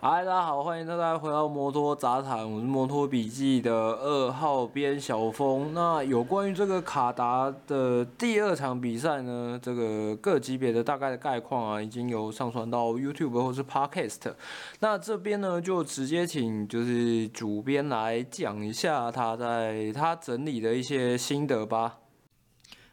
嗨，大家好，欢迎大家回到摩托杂谈，我是摩托笔记的二号编小峰。那有关于这个卡达的第二场比赛呢，这个各级别的大概的概况啊，已经有上传到 YouTube 或是 Podcast。那这边呢，就直接请就是主编来讲一下他在他整理的一些心得吧。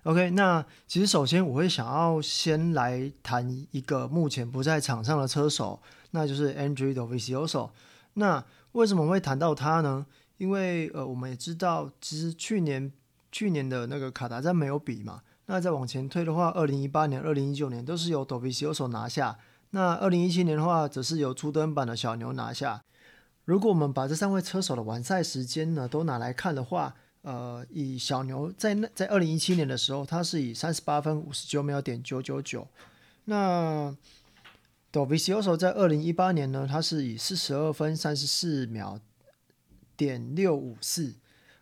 OK，那其实首先我会想要先来谈一个目前不在场上的车手。那就是 Andrea Dovizioso。那为什么会谈到他呢？因为呃，我们也知道，其实去年去年的那个卡达站没有比嘛。那再往前推的话，二零一八年、二零一九年都是由 Dovizioso 拿下。那二零一七年的话，则是由初登版的小牛拿下。如果我们把这三位车手的完赛时间呢都拿来看的话，呃，以小牛在那在二零一七年的时候，他是以三十八分五十九秒点九九九。那 Dovizioso 在二零一八年呢，他是以四十二分三十四秒点六五四，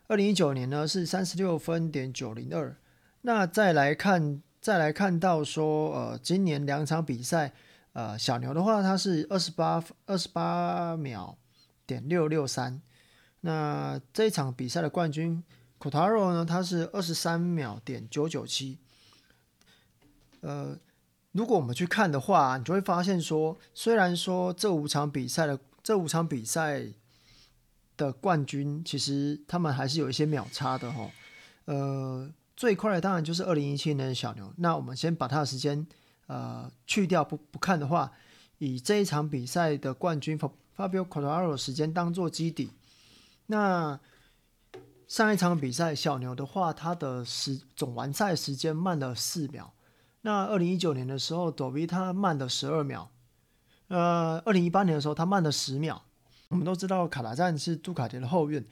二零一九年呢是三十六分点九零二。那再来看，再来看到说，呃，今年两场比赛，呃，小牛的话，他是二十八二十八秒点六六三。那这一场比赛的冠军 Kutaro 呢，他是二十三秒点九九七，呃。如果我们去看的话，你就会发现说，虽然说这五场比赛的这五场比赛的冠军，其实他们还是有一些秒差的哈。呃，最快的当然就是二零一七年的小牛。那我们先把他的时间呃去掉不不看的话，以这一场比赛的冠军 Fabio c o r t a r o 时间当做基底，那上一场比赛小牛的话，他的时总完赛时间慢了四秒。那二零一九年的时候，Dovi 他慢了十二秒，呃，二零一八年的时候他慢了十秒。我们都知道卡达站是杜卡迪的后院，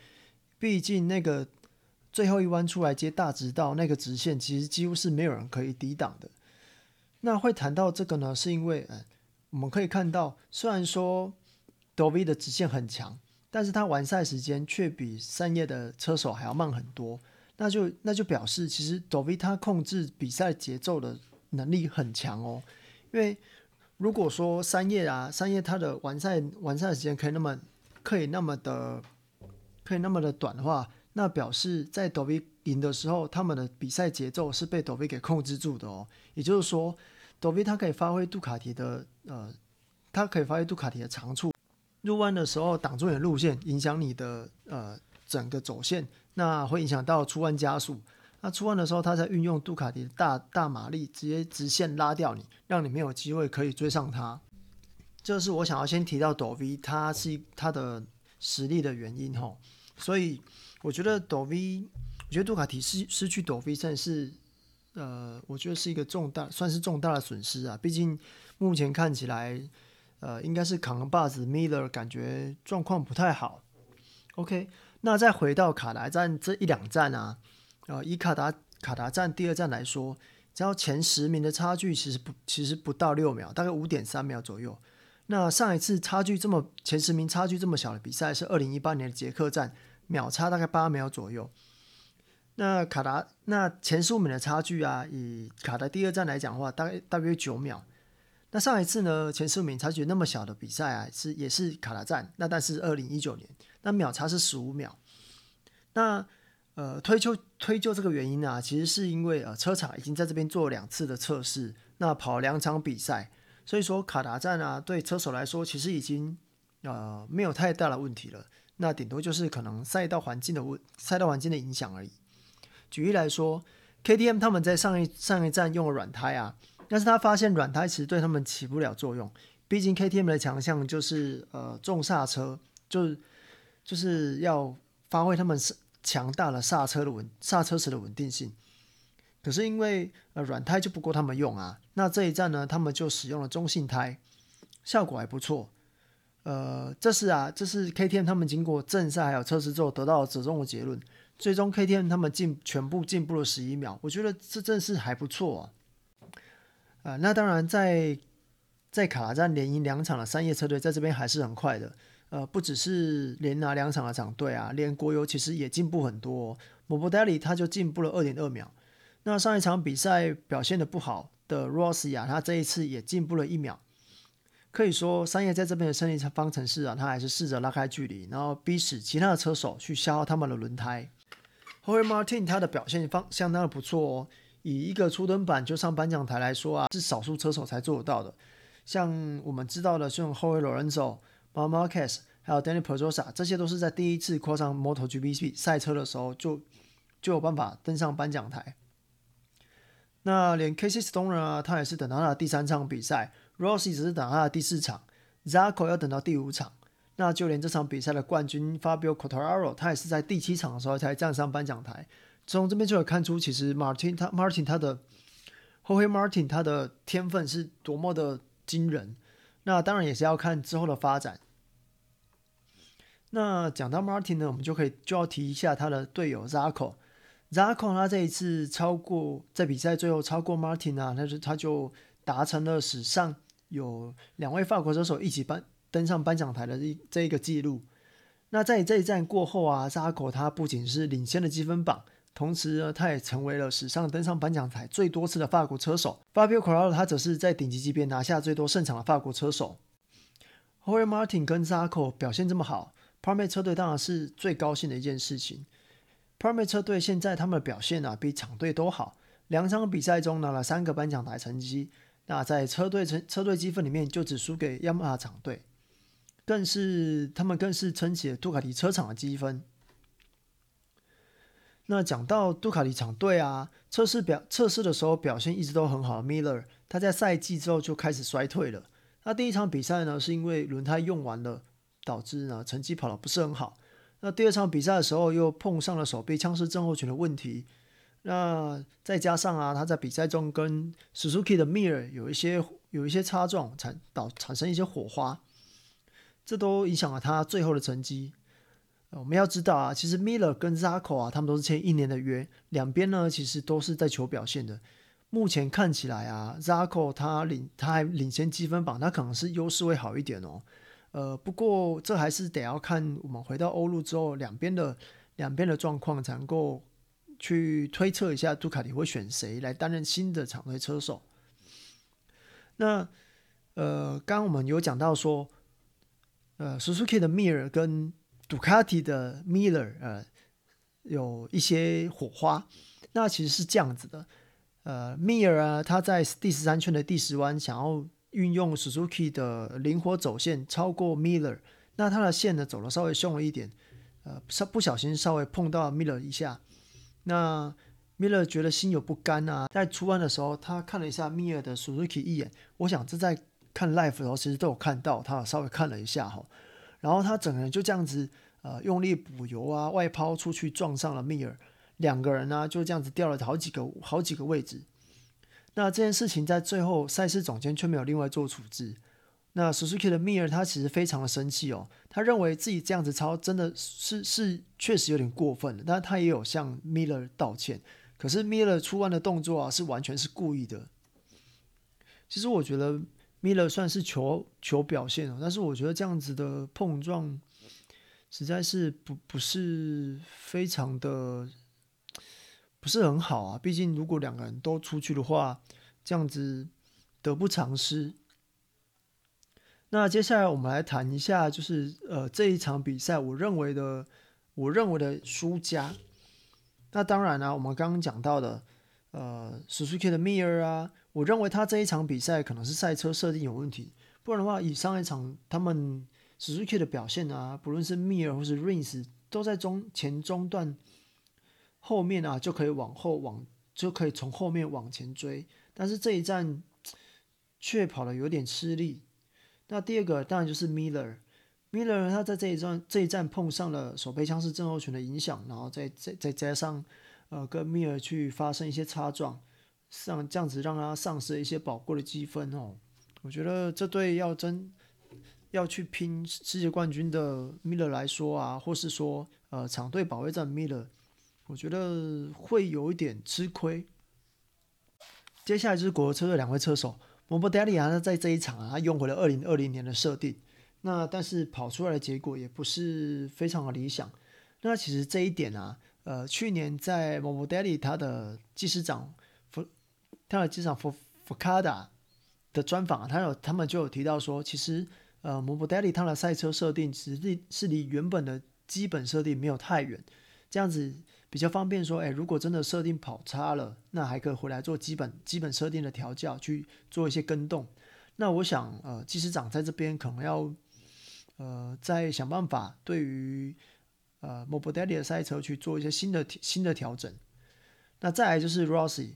毕竟那个最后一弯出来接大直道那个直线，其实几乎是没有人可以抵挡的。那会谈到这个呢，是因为，呃，我们可以看到，虽然说 Dovi 的直线很强，但是他完赛时间却比三叶的车手还要慢很多。那就那就表示，其实 Dovi 他控制比赛节奏的。能力很强哦，因为如果说三叶啊，三叶它的完赛完赛时间可以那么可以那么的可以那么的短的话，那表示在抖比赢的时候，他们的比赛节奏是被抖比给控制住的哦。也就是说抖比他可以发挥杜卡迪的呃，它可以发挥杜卡迪的长处，入弯的时候挡住你的路线，影响你的呃整个走线，那会影响到出弯加速。那出弯的时候，他在运用杜卡迪的大大马力，直接直线拉掉你，让你没有机会可以追上他。这是我想要先提到抖 V，他是他的实力的原因吼。所以我觉得抖 V，我觉得杜卡迪失失去抖 V 真的是呃，我觉得是一个重大，算是重大的损失啊。毕竟目前看起来，呃，应该是扛把子 Miller 感觉状况不太好。OK，那再回到卡莱站这一两站啊。呃，以卡达卡达站第二站来说，只要前十名的差距其实不其实不到六秒，大概五点三秒左右。那上一次差距这么前十名差距这么小的比赛是二零一八年的捷克站，秒差大概八秒左右。那卡达那前十五名的差距啊，以卡达第二站来讲的话，大概大约九秒。那上一次呢，前十五名差距那么小的比赛啊，是也是卡达站，那但是二零一九年，那秒差是十五秒。那呃，推究推究这个原因、啊，其实是因为呃，车厂已经在这边做了两次的测试，那跑两场比赛，所以说卡达站啊，对车手来说其实已经呃没有太大的问题了。那顶多就是可能赛道环境的问赛道环境的影响而已。举例来说，KTM 他们在上一上一站用了软胎啊，但是他发现软胎其实对他们起不了作用，毕竟 KTM 的强项就是呃重刹车，就是就是要发挥他们是。强大的刹车的稳刹车时的稳定性，可是因为呃软胎就不够他们用啊，那这一站呢，他们就使用了中性胎，效果还不错。呃，这是啊，这是 KTM 他们经过正赛还有测试之后得到折中的结论，最终 KTM 他们进全部进步了十一秒，我觉得这正是还不错啊。呃，那当然在在卡达站连赢两场的三叶车队在这边还是很快的。呃，不只是连拿两场的场队啊，连国油其实也进步很多。Morbidelli 他就进步了二点二秒。那上一场比赛表现得不好的 Rossi 啊，他这一次也进步了一秒。可以说三叶在这边的胜利方程式啊，他还是试着拉开距离，然后逼使其他的车手去消耗他们的轮胎。h o r Martin 他的表现方相当的不错哦，以一个初登板就上颁奖台来说啊，是少数车手才做得到的。像我们知道的，像 Jorge Lorenzo、Marc Marquez 还有 Dani Pedrosa，这些都是在第一次跨上 MotoGP 赛车的时候就就有办法登上颁奖台。那连 Casey Stoner 啊，他也是等到他的第三场比赛，Rossi 只是等到他的第四场，Zarco 要等到第五场。那就连这场比赛的冠军 Fabio Quartararo，他也是在第七场的时候才站上颁奖台。从这边就可以看出，其实 Martin 他 Martin 他的 Jorge Martin 他的天分是多么的惊人。那当然也是要看之后的发展。那讲到 Martin 呢，我们就可以就要提一下他的队友 Zako。Zako 他这一次超过在比赛最后超过 Martin 啊，他就他就达成了史上有两位法国车手一起颁登上颁奖台的这这一个记录。那在这一站过后啊，Zako 他不仅是领先了积分榜，同时呢，他也成为了史上登上颁奖台最多次的法国车手。Fabio c o r r a l 他则是在顶级级别拿下最多胜场的法国车手。Hori Martin 跟 Zarco 表现这么好，Pramac 车队当然是最高兴的一件事情。Pramac 车队现在他们的表现啊，比厂队都好。两场比赛中拿了三个颁奖台成绩，那在车队成车队积分里面就只输给雅马哈厂队，更是他们更是撑起了杜卡迪车厂的积分。那讲到杜卡迪厂队啊，测试表测试的时候表现一直都很好的，Miller 他在赛季之后就开始衰退了。那第一场比赛呢，是因为轮胎用完了，导致呢成绩跑得不是很好。那第二场比赛的时候，又碰上了手臂枪式症候群的问题。那再加上啊，他在比赛中跟 Suzuki 的 Mir 有一些有一些擦撞，产导产生一些火花，这都影响了他最后的成绩。我们要知道啊，其实 Miller 跟 Zarco 啊，他们都是签一年的约，两边呢其实都是在求表现的。目前看起来啊，Zarco 他领他还领先积分榜，他可能是优势会好一点哦。呃，不过这还是得要看我们回到欧陆之后，两边的两边的状况才能够去推测一下杜卡迪会选谁来担任新的厂队车手。那呃，刚刚我们有讲到说，呃，Suzuki 的 Mir 跟杜卡迪的 Miller 呃有一些火花。那其实是这样子的，呃，Miller 啊，他在第十三圈的第十弯想要。运用 Suzuki 的灵活走线超过 Miller，那他的线呢走的稍微凶了一点，呃，稍不小心稍微碰到 Miller 一下，那 Miller 觉得心有不甘啊，在出弯的时候他看了一下 MIL 的 Suzuki 一眼，我想这在看 live 的时候其实都有看到，他稍微看了一下哈，然后他整个人就这样子呃用力补油啊，外抛出去撞上了 Miller，两个人呢就这样子掉了好几个好几个位置。那这件事情在最后赛事总监却没有另外做处置。那 Suzuki 的米尔他其实非常的生气哦，他认为自己这样子超真的是是确实有点过分了，但他也有向 Miller 道歉。可是 Miller 出弯的动作啊是完全是故意的。其实我觉得 Miller 算是求求表现哦，但是我觉得这样子的碰撞实在是不不是非常的。不是很好啊，毕竟如果两个人都出去的话，这样子得不偿失。那接下来我们来谈一下，就是呃这一场比赛，我认为的我认为的输家。那当然啦、我们刚刚讲到的呃 Suzuki 的 Mir 啊，我认为他这一场比赛可能是赛车设定有问题，不然的话，以上一场他们 Suzuki 的表现啊，不论是 Mir 或是 Rins 都在中前中段。后面啊就可以往后往就可以从后面往前追，但是这一站却跑的有点吃力。那第二个当然就是 Miller，Miller 他在这一站这一站碰上了手背枪式症候群的影响，然后再再再加上呃跟 Mir 去发生一些擦撞，像这样子让他丧失一些宝贵的积分哦。我觉得这对要真要去拼世界冠军的 Miller 来说啊，或是说呃场队保卫战 Miller。我觉得会有一点吃亏。接下来就是国车的两位车手，Morbidelli 啊，他在这一场啊，他用回了二零二零年的设定，那但是跑出来的结果也不是非常的理想。那其实这一点啊，呃，去年在 Morbidelli 他的技师长，他的技师长 Forcada 的专访，他有他们就有提到说，其实呃，Morbidelli 它的赛车设定实际是离原本的基本设定没有太远，这样子比较方便说，哎，如果真的设定跑差了，那还可以回来做基本基本设定的调教，去做一些更动。那我想，呃，技师长在这边可能要呃再想办法，对于呃 Morbidelli 的赛车去做一些新的新的调整。那再来就是 Rossi。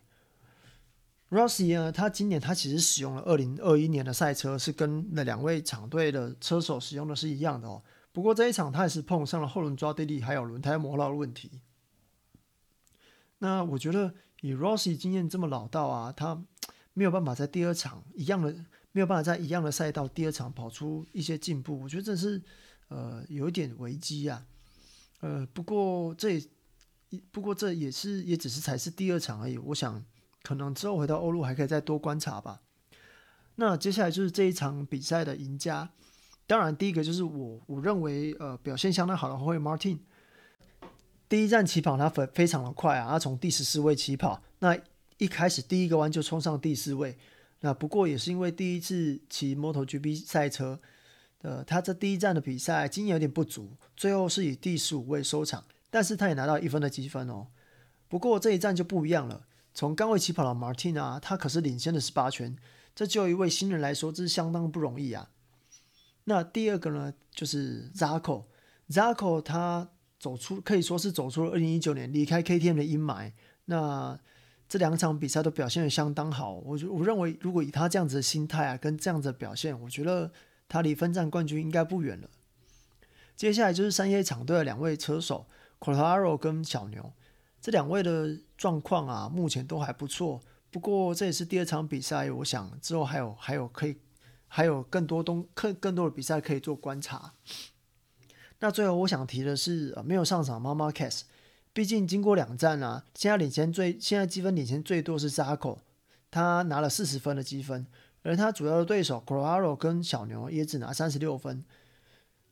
Rossi 呢，他今年他其实使用了二零二一年的赛车，是跟那两位厂队的车手使用的是一样的哦。不过这一场他也是碰上了后轮抓地力还有轮胎磨绕的问题。那我觉得以 Rossi 经验这么老道啊，他没有办法在第二场一样的没有办法在一样的赛道第二场跑出一些进步，我觉得这是呃有一点危机啊。呃，不过这也不过这也是也只是才是第二场而已，我想。可能之后回到欧陆还可以再多观察吧。那接下来就是这一场比赛的赢家，当然第一个就是我我认为呃表现相当好的红黑 Martin。第一站起跑他非非常的快啊，他从第十四位起跑，那一开始第一个弯就冲上第四位。那不过也是因为第一次骑 MotoGP 赛车，呃，他这第一站的比赛经验有点不足，最后是以第十五位收场，但是他也拿到一分的积分哦。不过这一站就不一样了。从刚位起跑的 Martin 啊，他可是领先了十八圈，这就一位新人来说，这是相当不容易啊。那第二个呢，就是 Zako，Zako 他走出可以说是走出了二零一九年离开 KTM 的阴霾。那这两场比赛都表现得相当好，我我认为如果以他这样子的心态啊，跟这样子的表现，我觉得他离分站冠军应该不远了。接下来就是三叶厂队的两位车手 q u a t a r o 跟小牛。这两位的状况啊，目前都还不错。不过这也是第二场比赛，我想之后还有还有可以还有更多东更更多的比赛可以做观察。那最后我想提的是，呃、没有上场妈妈 case，毕竟经过两战啊，现在领先最现在积分领先最多是 Zako，他拿了四十分的积分，而他主要的对手 Quartararo 跟小牛也只拿三十六分。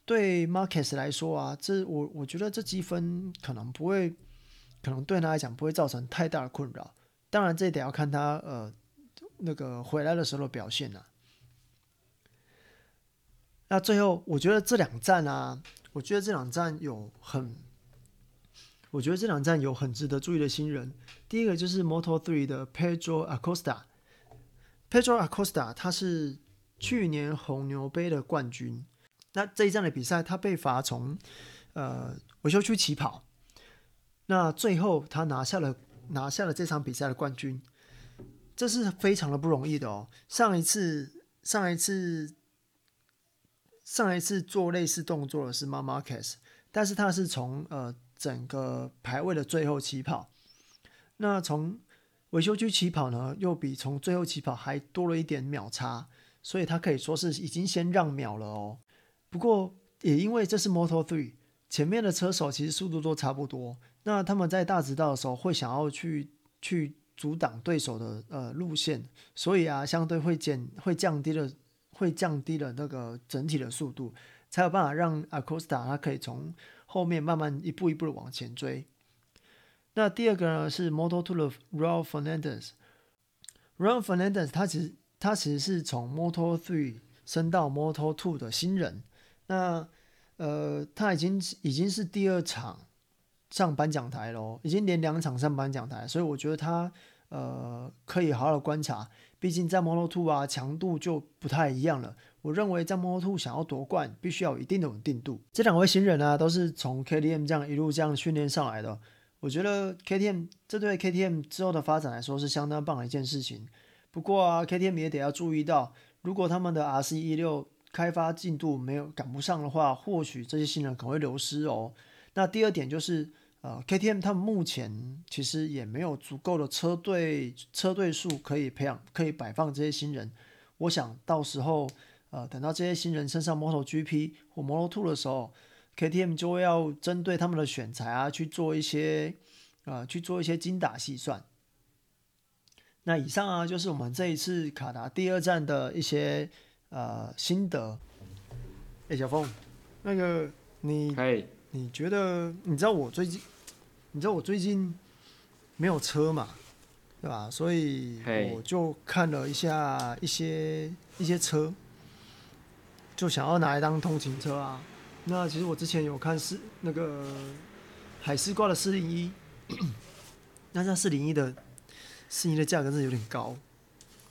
对 Marquez 来说啊，这我我觉得这积分可能不会。可能对他来讲不会造成太大的困扰，当然这得要看他呃那个回来的时候的表现呐、那最后我觉得这两站啊，我觉得这两站有很，我觉得这两站有很值得注意的新人。第一个就是 Moto3 的 Pedro Acosta，Pedro Acosta 他是去年红牛杯的冠军，那这一站的比赛他被罚从呃维修区起跑。那最后他拿下了拿下了这场比赛的冠军，这是非常的不容易的哦。上一次上一次上一次做类似动作的是 Marc Marquez，但是他是从呃整个排位的最后起跑，那从维修区起跑呢，又比从最后起跑还多了一点秒差，所以他可以说是已经先让秒了哦。不过也因为这是 Moto3，前面的车手其实速度都差不多。那他们在大直道的时候会想要去去阻挡对手的呃路线，所以啊，相对会减会降低了会降低了那个整体的速度，才有办法让 Acosta 他可以从后面慢慢一步一步的往前追。那第二个呢是 Moto2 的 Raul Fernandez，Raul Fernandez 他其实他其实是从 Moto3 升到 Moto2 的新人，那呃他已经已经是第二场。上颁奖台喽，已经连两场上颁奖台，所以我觉得他呃可以好好的观察。毕竟在 Moto2 啊，强度就不太一样了。我认为在 Moto2 想要夺冠，必须要有一定的稳定度。这两位新人啊，都是从 KTM 这样一路这样训练上来的。我觉得 KTM 这对 KTM 之后的发展来说是相当棒的一件事情。不过啊，KTM 也得要注意到，如果他们的 RC16 开发进度没有赶不上的话，或许这些新人可能会流失哦。那第二点就是。呃，KTM 他们目前其实也没有足够的车队车队数可以培养，可以摆放这些新人。我想到时候，呃，等到这些新人升上 MotoGP 或 Moto2 的时候，KTM 就会要针对他们的选材啊去做一些，呃，去做一些精打细算。那以上啊，就是我们这一次卡达第二站的一些呃心得。哎，小峰，那个你，Hey. 你觉得？你知道我最近？你知道我最近没有车嘛？对吧？所以我就看了一下一些一些车，就想要拿来当通勤车啊。那其实我之前有看是那个海狮挂的四零一，那像四零一的四零一的价格是有点高，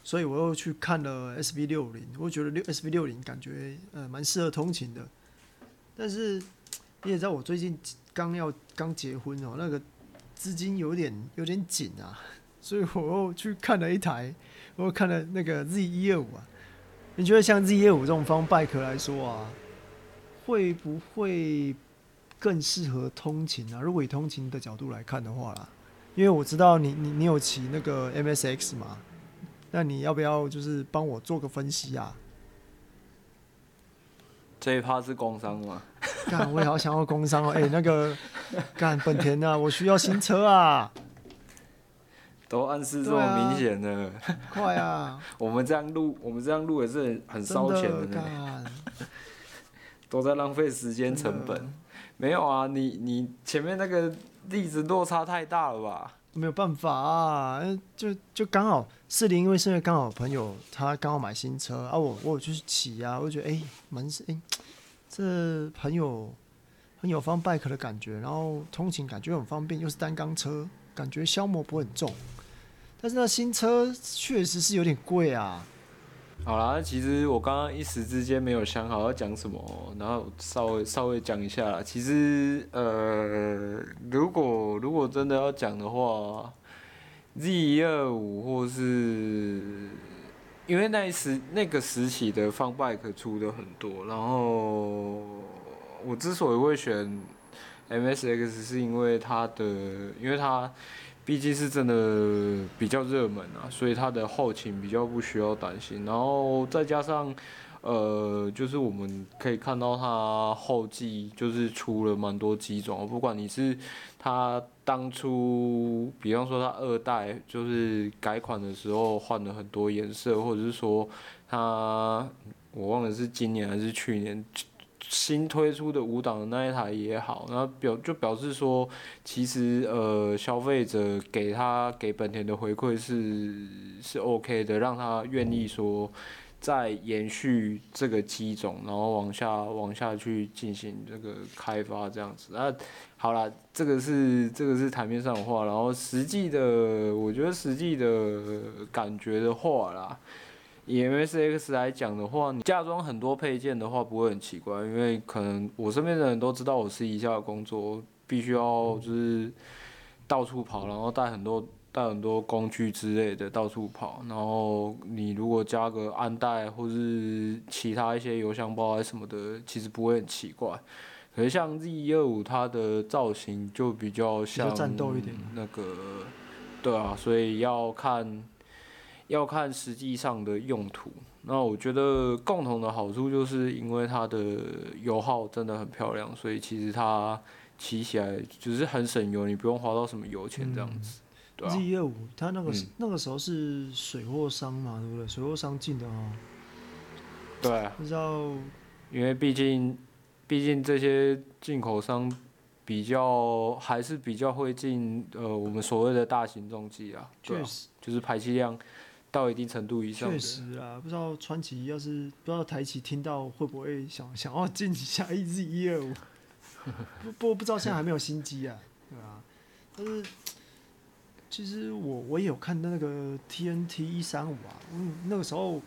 所以我又去看了 S V 六零，我觉得六 S B 六零感觉呃蛮适合通勤的。但是你也知道我最近刚要刚结婚哦，那个资金有点有点紧啊。所以我又去看了一台，我又看了那个 Z 一二五啊。你觉得像 Z 一二五这种方 bike 来说啊，会不会更适合通勤啊？如果以通勤的角度来看的话啦，因为我知道你你你有骑那个 MSX 嘛，那你要不要就是帮我做个分析啊？这一趴是工商吗？干，我也好想要工商哦。哎、欸，那个干本田啊，我需要新车啊。都暗示这么明显的，快啊！啊我们这样录，我们这样录也是很烧钱的呢，都在浪费时间成本。没有啊，你你前面那个例子落差太大了吧？没有办法啊，就就刚好四零，因为是因为刚好朋友他刚好买新车啊，我我有去骑啊，我就觉得哎，蛮是哎，这很有很有方 bike 的感觉，然后通勤感觉很方便，又是单缸车，感觉消磨不会很重。但是那新车确实是有点贵啊。好啦，其实我刚刚一时之间没有想好要讲什么，然后稍微稍微讲一下。其实呃，如果如果真的要讲的话，Z 二五或是因为那一时那个时期的 Fun Bike 出的很多，然后我之所以会选 MSX，是因为它的，因为它。毕竟是真的比较热门啊，所以它的后勤比较不需要担心。然后再加上，呃，就是我们可以看到它后继就是出了蛮多机种，不管你是它当初，比方说它二代就是改款的时候换了很多颜色，或者是说它我忘了是今年还是去年。新推出的五档的那一台也好，然后表就表示说，其实呃消费者给他给本田的回馈是是 OK 的，让他愿意说再延续这个机种，然后往下往下去进行这个开发这样子。那好了，这个是这个是台面上的话，然后实际的，我觉得实际的感觉的话啦。以 MSX 来讲的话，你加装很多配件的话不会很奇怪，因为可能我身边的人都知道我私底下的工作必须要就是到处跑，然后带很多带很多工具之类的到处跑，然后你如果加个安带或是其他一些油箱包啊什么的，其实不会很奇怪。可是像 Z125 它的造型就比较像战斗一点，那个对啊，所以要看。要看实际上的用途，那我觉得共同的好处就是因为它的油耗真的很漂亮，所以其实它骑起来就是很省油，你不用花到什么油钱这样子。对啊。Z 二五，它那个、嗯、那个时候是水货商嘛，对不对？水货商进的哦。对啊。不知道，因为毕竟毕竟这些进口商比较还是比较会进呃我们所谓的大型重机啊，确实，就是排气量。到一定程度以上。确实啊，不知道川崎要是不知道台企听到会不会想想要进下一 Z 一二五，不不不知道现在还没有新机啊，对啊，但是其实我我也有看到那个 TNT 一三五啊，嗯，那个时候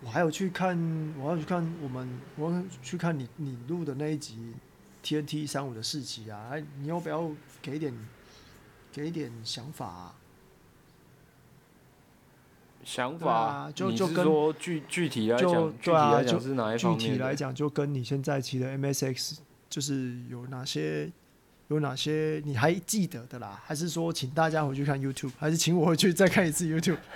我还有去看，我要去看我们，我要去看你你录的那一集 TNT 一三五的试集啊，哎，你要不要给点给点想法啊？想法，啊、就就跟说具具体来讲，具体来讲是哪一方面？具体来讲，就跟你现在骑的 MSX，就是有哪些有哪些你还记得的啦？还是说，请大家回去看 YouTube，还是请我回去再看一次 YouTube？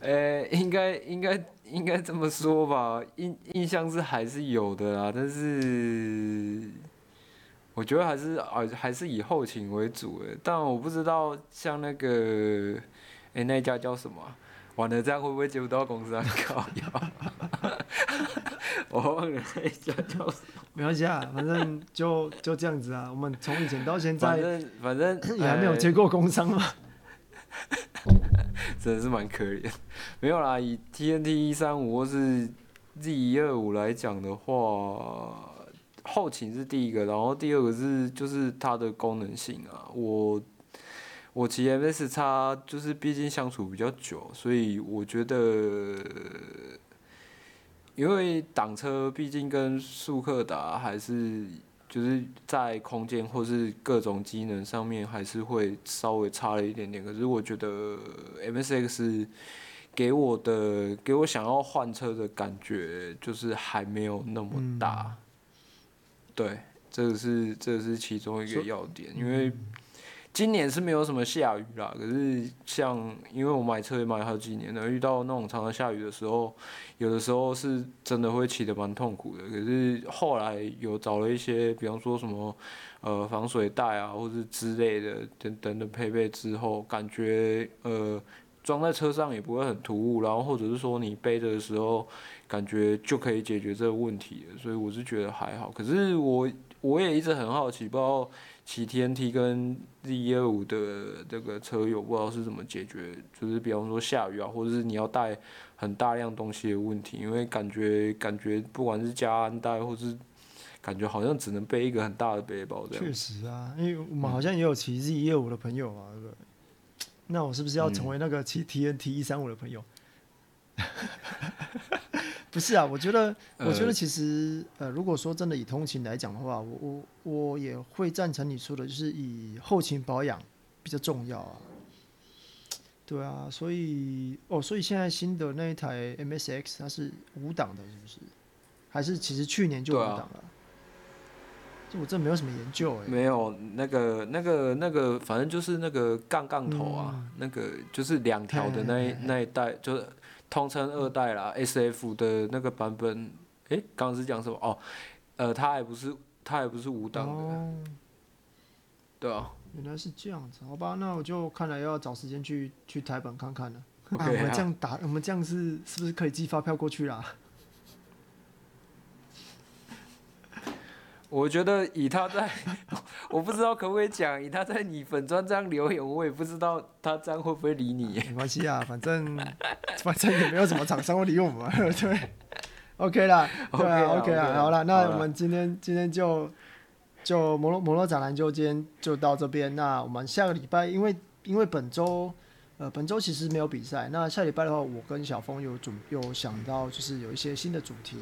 呃、应该应该应该这么说吧，印印象是还是有的啦，但是。我觉得还是啊，还是以后勤为主诶，但我不知道像那个，诶、欸，那家叫什么？完了这样会不会接不到公司啊？靠！我忘忘了那一家叫什么。没关系啊，反正就就这样子啊。我们从以前到现在，反正反正 也还没有接过工伤嘛。真的是蛮可怜。没有啦，以 TNT 一三五或是 Z 一二五来讲的话，后勤是第一个，然后第二个是就是它的功能性啊。我我骑 M S 叉就是毕竟相处比较久，所以我觉得。因为挡车毕竟跟速克达还是就是在空间或是各种机能上面还是会稍微差了一点点，可是我觉得 MSX 给我的给我想要换车的感觉就是还没有那么大，嗯、对，这个是这个是其中一个要点，因为。今年是没有什么下雨啦，可是像因为我买车也买好几年了，遇到那种常常下雨的时候，有的时候是真的会骑得蛮痛苦的。可是后来有找了一些，比方说什么呃防水袋啊，或者之类的等等的配备之后，感觉呃装在车上也不会很突兀，然后或者是说你背着的时候，感觉就可以解决这个问题了。所以我是觉得还好。可是我我也一直很好奇，不知道。骑 TNT 跟 Z125 的这个车友不知道是怎么解决，就是比方说下雨啊，或者是你要带很大量东西的问题，因为感觉感觉不管是加安带，或是感觉好像只能背一个很大的背包这样。确实啊，因为我们好像也有骑 Z125 的朋友啊，对不对？那我是不是要成为那个骑 TNT 135的朋友？不是啊，我觉得，我觉得其实，呃，如果说真的以通勤来讲的话，我我我也会赞成你说的，就是以后勤保养比较重要啊。对啊，所以哦，所以现在新的那一台 MSX 它是五档的，是不是？还是其实去年就五档了？这我真没有什么研究哎、欸。没有，那个那个那个，反正就是那个杠杠头啊，嗯、那个就是两条的那一那一代就是。通称二代啦，SF 的那个版本，诶、欸，刚刚是讲什么？哦，呃，它还不是，它还不是五档的，哦、对啊。原来是这样子，好吧，那我就看来要找时间去去台本看看了。Okay 啊，我们这样打，我们这样是是不是可以寄发票过去啦？我觉得以他在，我不知道可不可以讲，以他在你粉砖这样留言，我也不知道他这样会不会理你。没关系啊，反正反正也没有什么厂商会理我们，对，OK 啦，对啊，OK 啦，好了，那我们今天今天就就摩洛摩洛展览就今天就到这边。那我们下个礼拜，因为因为本周呃本周其实没有比赛，那下礼拜的话，我跟小峰有准有想到就是有一些新的主题，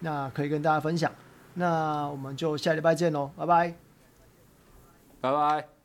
那可以跟大家分享。那我们就下礼拜见喽，拜拜，拜拜。